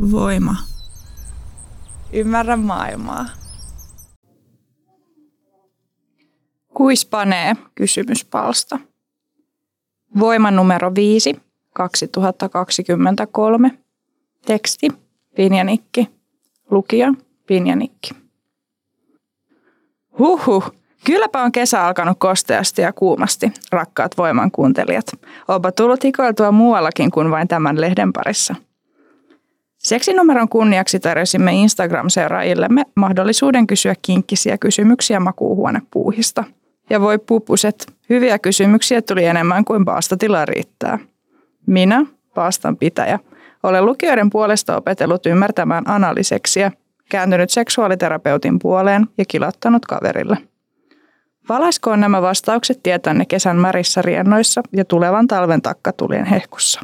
Voima. Ymmärrä maailmaa. Kuis panee? Kysymyspalsta. Voima numero 5, 2023. Teksti, Pinjanikki. Lukija, Pinjanikki. Huhhuh, kylläpä on kesä alkanut kosteasti ja kuumasti, rakkaat voiman kuuntelijat. Onpa tullut hikoiltua muuallakin kuin vain tämän lehden parissa – Seksinumeron kunniaksi tarjosimme Instagram-seuraajillemme mahdollisuuden kysyä kinkkisiä kysymyksiä makuuhuonepuuhista. Ja voi pupuset, hyviä kysymyksiä tuli enemmän kuin paastatilaa riittää. Minä, paastan pitäjä, olen lukijoiden puolesta opetellut ymmärtämään analiseksiä, kääntynyt seksuaaliterapeutin puoleen ja kilottanut kaverille. Valaiskoon nämä vastaukset tietänne kesän märissä riennoissa ja tulevan talven takkatulien hehkussa.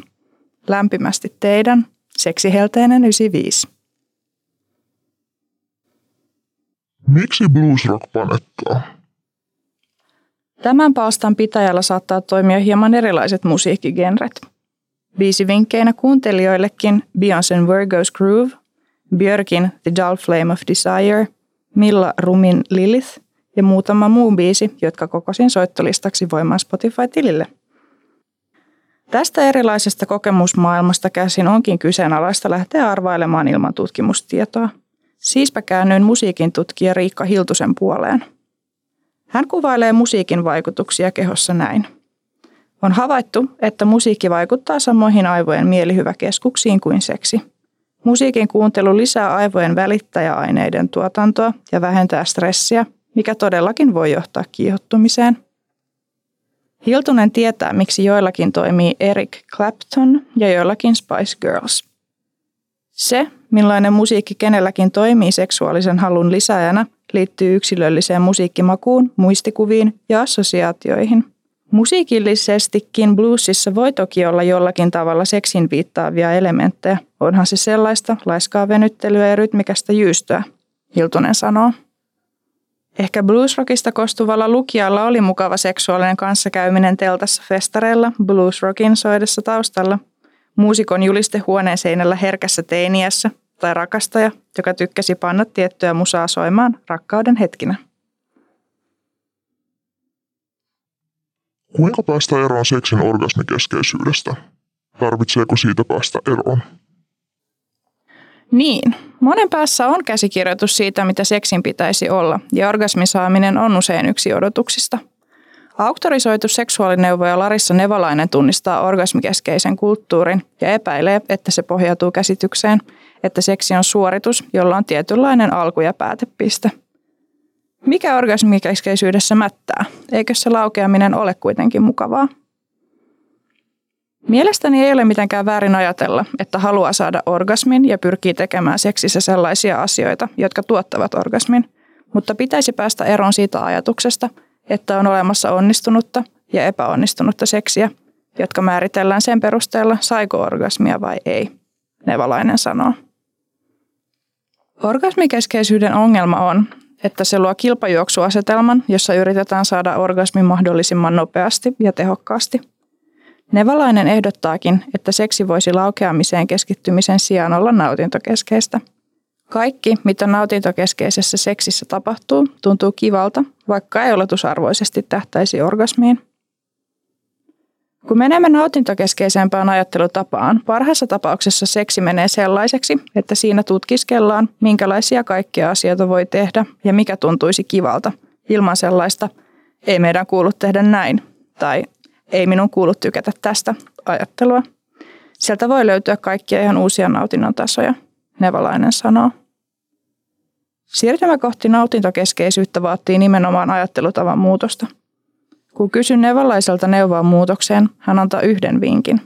Lämpimästi teidän, Seksihelteinen 95. Miksi bluesrock panettaa? Tämän paastan pitäjällä saattaa toimia hieman erilaiset musiikkigenret. vinkkeinä kuuntelijoillekin Beyoncé'n Virgo's Groove, Björkin The Dull Flame of Desire, Milla Rumin Lilith ja muutama muu biisi, jotka kokosin soittolistaksi voimaan Spotify-tilille. Tästä erilaisesta kokemusmaailmasta käsin onkin kyseenalaista lähteä arvailemaan ilman tutkimustietoa. Siispä käännyin musiikin tutkija Riikka Hiltusen puoleen. Hän kuvailee musiikin vaikutuksia kehossa näin. On havaittu, että musiikki vaikuttaa samoihin aivojen mielihyväkeskuksiin kuin seksi. Musiikin kuuntelu lisää aivojen välittäjäaineiden tuotantoa ja vähentää stressiä, mikä todellakin voi johtaa kiihottumiseen – Hiltunen tietää, miksi joillakin toimii Eric Clapton ja joillakin Spice Girls. Se, millainen musiikki kenelläkin toimii seksuaalisen halun lisäjänä, liittyy yksilölliseen musiikkimakuun, muistikuviin ja assosiaatioihin. Musiikillisestikin bluesissa voi toki olla jollakin tavalla seksin viittaavia elementtejä. Onhan se sellaista laiskaa venyttelyä ja rytmikästä jyystöä, Hiltunen sanoo. Ehkä bluesrockista kostuvalla lukijalla oli mukava seksuaalinen kanssakäyminen teltassa festareilla bluesrockin soidessa taustalla. Muusikon juliste huoneen seinällä herkässä teiniässä tai rakastaja, joka tykkäsi panna tiettyä musaa soimaan rakkauden hetkinä. Kuinka päästä eroon seksin orgasmikeskeisyydestä? Tarvitseeko siitä päästä eroon? Niin, monen päässä on käsikirjoitus siitä, mitä seksin pitäisi olla, ja orgasmin saaminen on usein yksi odotuksista. Auktorisoitu seksuaalineuvoja Larissa Nevalainen tunnistaa orgasmikeskeisen kulttuurin ja epäilee, että se pohjautuu käsitykseen, että seksi on suoritus, jolla on tietynlainen alku- ja päätepiste. Mikä orgasmikeskeisyydessä mättää? Eikö se laukeaminen ole kuitenkin mukavaa? Mielestäni ei ole mitenkään väärin ajatella, että haluaa saada orgasmin ja pyrkii tekemään seksissä sellaisia asioita, jotka tuottavat orgasmin, mutta pitäisi päästä eroon siitä ajatuksesta, että on olemassa onnistunutta ja epäonnistunutta seksiä, jotka määritellään sen perusteella, saiko orgasmia vai ei, Nevalainen sanoo. Orgasmikeskeisyyden ongelma on, että se luo kilpajuoksuasetelman, jossa yritetään saada orgasmi mahdollisimman nopeasti ja tehokkaasti – Nevalainen ehdottaakin, että seksi voisi laukeamiseen keskittymisen sijaan olla nautintokeskeistä. Kaikki, mitä nautintokeskeisessä seksissä tapahtuu, tuntuu kivalta, vaikka ei oletusarvoisesti tähtäisi orgasmiin. Kun menemme nautintokeskeisempään ajattelutapaan, parhaassa tapauksessa seksi menee sellaiseksi, että siinä tutkiskellaan, minkälaisia kaikkia asioita voi tehdä ja mikä tuntuisi kivalta, ilman sellaista, ei meidän kuulu tehdä näin, tai ei minun kuulu tykätä tästä ajattelua. Sieltä voi löytyä kaikkia ihan uusia nautinnon tasoja, Nevalainen sanoo. Siirtymä kohti nautintokeskeisyyttä vaatii nimenomaan ajattelutavan muutosta. Kun kysyn Nevalaiselta neuvoa muutokseen, hän antaa yhden vinkin.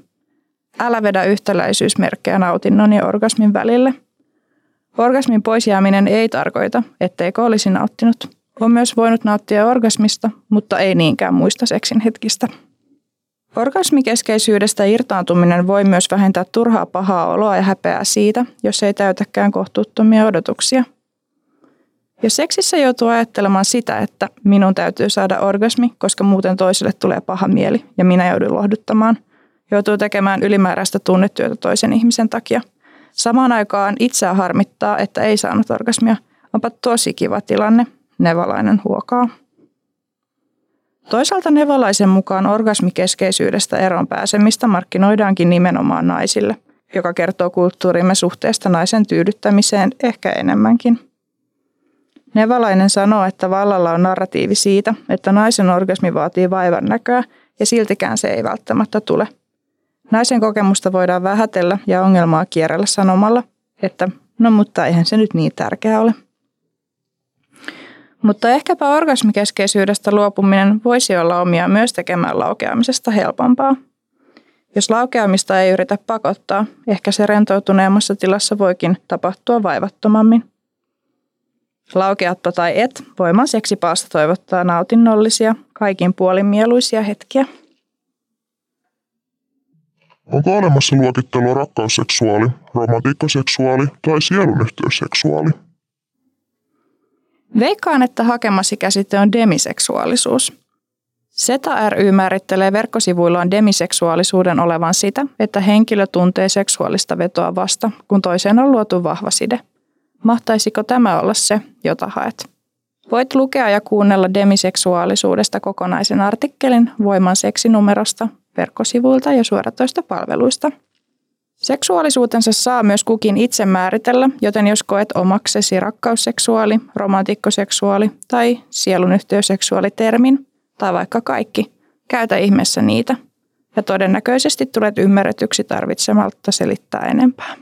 Älä vedä yhtäläisyysmerkkejä nautinnon ja orgasmin välille. Orgasmin poisjääminen ei tarkoita, etteikö olisi nauttinut. On myös voinut nauttia orgasmista, mutta ei niinkään muista seksin hetkistä. Orgasmikeskeisyydestä irtaantuminen voi myös vähentää turhaa pahaa oloa ja häpeää siitä, jos ei täytäkään kohtuuttomia odotuksia. Jos seksissä joutuu ajattelemaan sitä, että minun täytyy saada orgasmi, koska muuten toiselle tulee paha mieli ja minä joudun lohduttamaan, joutuu tekemään ylimääräistä tunnetyötä toisen ihmisen takia, Samaan aikaan itseä harmittaa, että ei saanut orgasmia. Onpa tosi kiva tilanne, nevalainen huokaa. Toisaalta nevalaisen mukaan orgasmikeskeisyydestä eroon pääsemistä markkinoidaankin nimenomaan naisille, joka kertoo kulttuurimme suhteesta naisen tyydyttämiseen ehkä enemmänkin. Nevalainen sanoo, että vallalla on narratiivi siitä, että naisen orgasmi vaatii vaivan näköä ja siltikään se ei välttämättä tule. Naisen kokemusta voidaan vähätellä ja ongelmaa kierrellä sanomalla, että no mutta eihän se nyt niin tärkeää ole. Mutta ehkäpä orgasmikeskeisyydestä luopuminen voisi olla omia myös tekemään laukeamisesta helpompaa. Jos laukeamista ei yritä pakottaa, ehkä se rentoutuneemmassa tilassa voikin tapahtua vaivattomammin. Laukeatpa tai et, voiman seksipaasta toivottaa nautinnollisia, kaikin puolin mieluisia hetkiä. Onko olemassa luokittelua rakkausseksuaali, romantiikkaseksuaali tai sielunyhteysseksuaali? Veikkaan, että hakemasi käsite on demiseksuaalisuus. SETA ry määrittelee verkkosivuillaan demiseksuaalisuuden olevan sitä, että henkilö tuntee seksuaalista vetoa vasta, kun toiseen on luotu vahva side. Mahtaisiko tämä olla se, jota haet? Voit lukea ja kuunnella demiseksuaalisuudesta kokonaisen artikkelin Voiman seksinumerosta verkkosivuilta ja suoratoista palveluista. Seksuaalisuutensa saa myös kukin itse määritellä, joten jos koet omaksesi rakkausseksuaali, romantikkoseksuaali tai sielunyhtiöseksuaali termin, tai vaikka kaikki, käytä ihmeessä niitä. Ja todennäköisesti tulet ymmärretyksi tarvitsematta selittää enempää.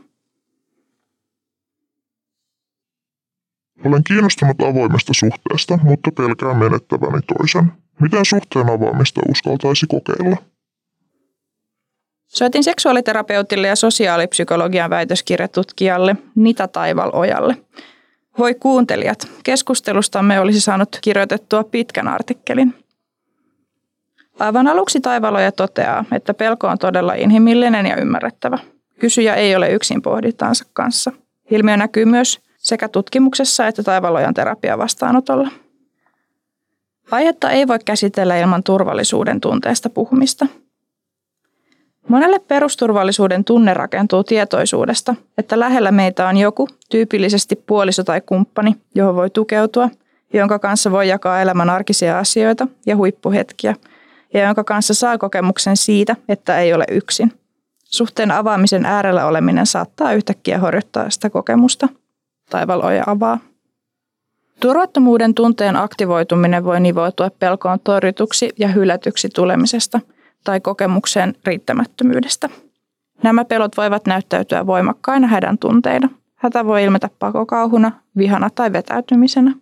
Olen kiinnostunut avoimesta suhteesta, mutta pelkään menettäväni toisen. Miten suhteen avaamista uskaltaisi kokeilla? Soitin seksuaaliterapeutille ja sosiaalipsykologian väitöskirjatutkijalle Nita Taivalojalle. Voi kuuntelijat, keskustelustamme olisi saanut kirjoitettua pitkän artikkelin. Aivan aluksi Taivaloja toteaa, että pelko on todella inhimillinen ja ymmärrettävä. Kysyjä ei ole yksin pohdittansa kanssa. Ilmiö näkyy myös sekä tutkimuksessa että Taivalojan terapia vastaanotolla. Aihetta ei voi käsitellä ilman turvallisuuden tunteesta puhumista – Monelle perusturvallisuuden tunne rakentuu tietoisuudesta, että lähellä meitä on joku, tyypillisesti puoliso tai kumppani, johon voi tukeutua, jonka kanssa voi jakaa elämän arkisia asioita ja huippuhetkiä, ja jonka kanssa saa kokemuksen siitä, että ei ole yksin. Suhteen avaamisen äärellä oleminen saattaa yhtäkkiä horjuttaa sitä kokemusta. Taivaloja avaa. Turvattomuuden tunteen aktivoituminen voi nivoutua pelkoon torjutuksi ja hylätyksi tulemisesta – tai kokemuksen riittämättömyydestä. Nämä pelot voivat näyttäytyä voimakkaina hädän tunteina. Hätä voi ilmetä pakokauhuna, vihana tai vetäytymisenä.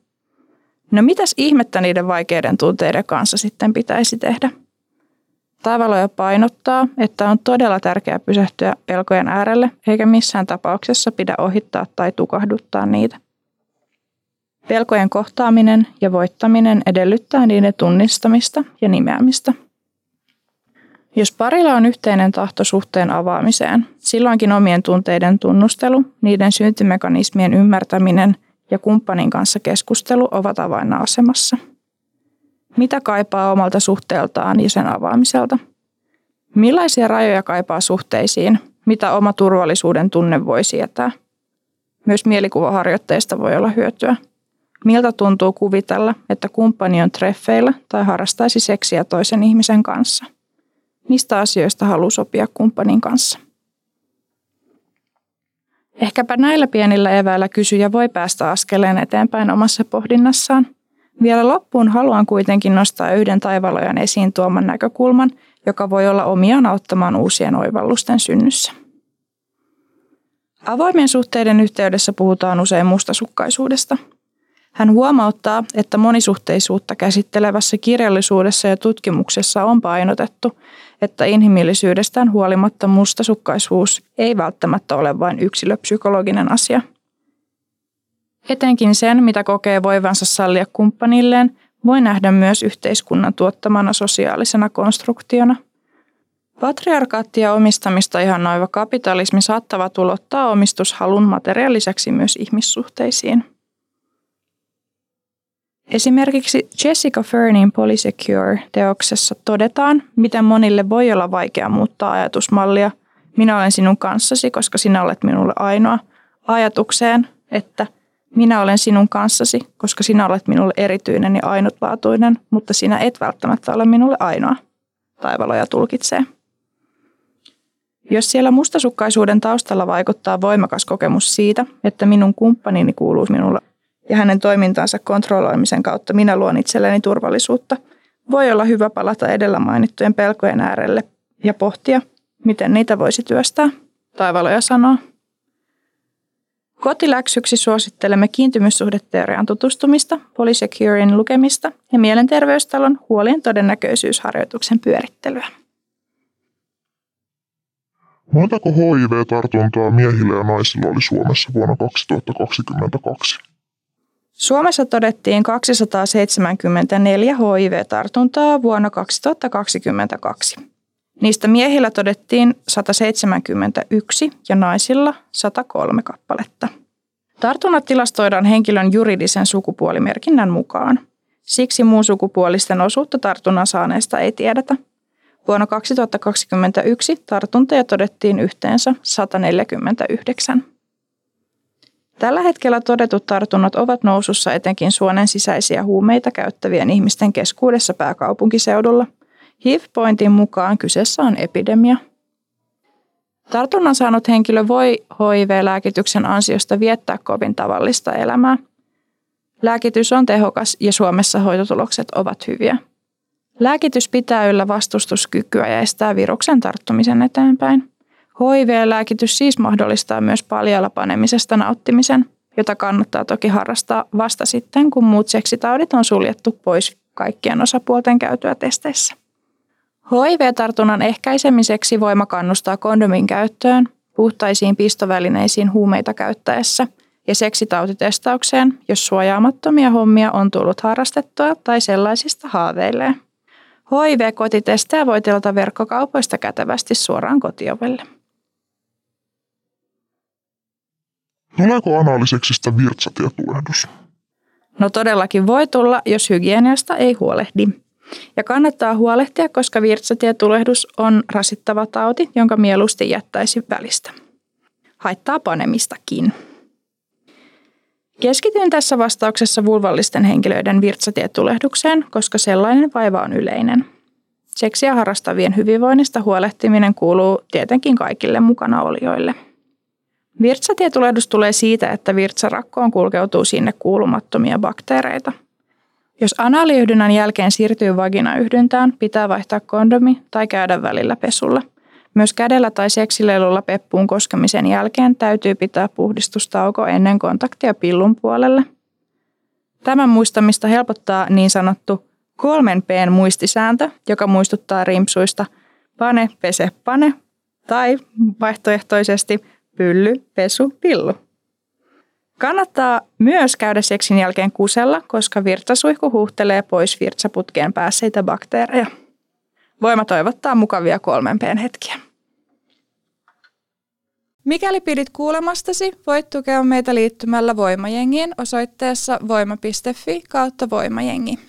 No mitäs ihmettä niiden vaikeiden tunteiden kanssa sitten pitäisi tehdä? Taivaloja painottaa, että on todella tärkeää pysähtyä pelkojen äärelle, eikä missään tapauksessa pidä ohittaa tai tukahduttaa niitä. Pelkojen kohtaaminen ja voittaminen edellyttää niiden tunnistamista ja nimeämistä – jos parilla on yhteinen tahto suhteen avaamiseen, silloinkin omien tunteiden tunnustelu, niiden syntymekanismien ymmärtäminen ja kumppanin kanssa keskustelu ovat asemassa. Mitä kaipaa omalta suhteeltaan ja sen avaamiselta? Millaisia rajoja kaipaa suhteisiin? Mitä oma turvallisuuden tunne voi sietää? Myös mielikuvaharjoitteista voi olla hyötyä. Miltä tuntuu kuvitella, että kumppani on treffeillä tai harrastaisi seksiä toisen ihmisen kanssa – Mistä asioista haluaa sopia kumppanin kanssa? Ehkäpä näillä pienillä eväillä kysyjä voi päästä askeleen eteenpäin omassa pohdinnassaan. Vielä loppuun haluan kuitenkin nostaa yhden taivalojan esiin tuoman näkökulman, joka voi olla omiaan auttamaan uusien oivallusten synnyssä. Avoimien suhteiden yhteydessä puhutaan usein mustasukkaisuudesta. Hän huomauttaa, että monisuhteisuutta käsittelevässä kirjallisuudessa ja tutkimuksessa on painotettu, että inhimillisyydestään huolimatta mustasukkaisuus ei välttämättä ole vain yksilöpsykologinen asia. Etenkin sen, mitä kokee voivansa sallia kumppanilleen, voi nähdä myös yhteiskunnan tuottamana sosiaalisena konstruktiona. Patriarkaatti ja omistamista ihan noiva kapitalismi saattavat ulottaa omistushalun materiaaliseksi myös ihmissuhteisiin. Esimerkiksi Jessica Fernin Polysecure-teoksessa todetaan, miten monille voi olla vaikea muuttaa ajatusmallia, minä olen sinun kanssasi, koska sinä olet minulle ainoa, ajatukseen, että minä olen sinun kanssasi, koska sinä olet minulle erityinen ja ainutlaatuinen, mutta sinä et välttämättä ole minulle ainoa, taivaloja tulkitsee. Jos siellä mustasukkaisuuden taustalla vaikuttaa voimakas kokemus siitä, että minun kumppanini kuuluu minulle ja hänen toimintansa kontrolloimisen kautta minä luon itselleni turvallisuutta, voi olla hyvä palata edellä mainittujen pelkojen äärelle ja pohtia, miten niitä voisi työstää. Taivaloja sanoo. Kotiläksyksi suosittelemme kiintymyssuhdeteorian tutustumista, Polysecurein lukemista ja mielenterveystalon huolien todennäköisyysharjoituksen pyörittelyä. Montako HIV-tartuntaa miehillä ja naisilla oli Suomessa vuonna 2022? Suomessa todettiin 274 HIV-tartuntaa vuonna 2022. Niistä miehillä todettiin 171 ja naisilla 103 kappaletta. Tartunnat tilastoidaan henkilön juridisen sukupuolimerkinnän mukaan. Siksi sukupuolisten osuutta tartunnan saaneista ei tiedetä. Vuonna 2021 tartuntoja todettiin yhteensä 149. Tällä hetkellä todetut tartunnat ovat nousussa etenkin suonen sisäisiä huumeita käyttävien ihmisten keskuudessa pääkaupunkiseudulla. HIV-pointin mukaan kyseessä on epidemia. Tartunnan saanut henkilö voi HIV-lääkityksen ansiosta viettää kovin tavallista elämää. Lääkitys on tehokas ja Suomessa hoitotulokset ovat hyviä. Lääkitys pitää yllä vastustuskykyä ja estää viruksen tarttumisen eteenpäin. HIV-lääkitys siis mahdollistaa myös paljalla panemisesta nauttimisen, jota kannattaa toki harrastaa vasta sitten, kun muut seksitaudit on suljettu pois kaikkien osapuolten käytyä testeissä. HIV-tartunnan ehkäisemiseksi voima kannustaa kondomin käyttöön, puhtaisiin pistovälineisiin huumeita käyttäessä ja seksitautitestaukseen, jos suojaamattomia hommia on tullut harrastettua tai sellaisista haaveilee. HIV-kotitestejä voi tilata verkkokaupoista kätevästi suoraan kotiovelle. Tuleeko analiseksistä virtsatietulehdus? No todellakin voi tulla, jos hygieniasta ei huolehdi. Ja kannattaa huolehtia, koska virtsatietulehdus on rasittava tauti, jonka mieluusti jättäisi välistä. Haittaa panemistakin. Keskityn tässä vastauksessa vulvallisten henkilöiden virtsatietulehdukseen, koska sellainen vaiva on yleinen. Seksiä harrastavien hyvinvoinnista huolehtiminen kuuluu tietenkin kaikille mukana olijoille. Virtsatietulehdus tulee siitä, että virtsarakkoon kulkeutuu sinne kuulumattomia bakteereita. Jos anaaliyhdynnän jälkeen siirtyy vaginayhdyntään, pitää vaihtaa kondomi tai käydä välillä pesulla – myös kädellä tai seksilelulla peppuun koskemisen jälkeen täytyy pitää puhdistustauko ennen kontaktia pillun puolelle. Tämän muistamista helpottaa niin sanottu kolmen p muistisääntö, joka muistuttaa rimpsuista pane, pese, pane tai vaihtoehtoisesti pylly, pesu, pillu. Kannattaa myös käydä seksin jälkeen kusella, koska virtsasuihku huuhtelee pois virtsaputkeen päässeitä bakteereja. Voima toivottaa mukavia kolmen p hetkiä. Mikäli pidit kuulemastasi, voit tukea meitä liittymällä Voimajengiin osoitteessa voima.fi kautta voimajengi.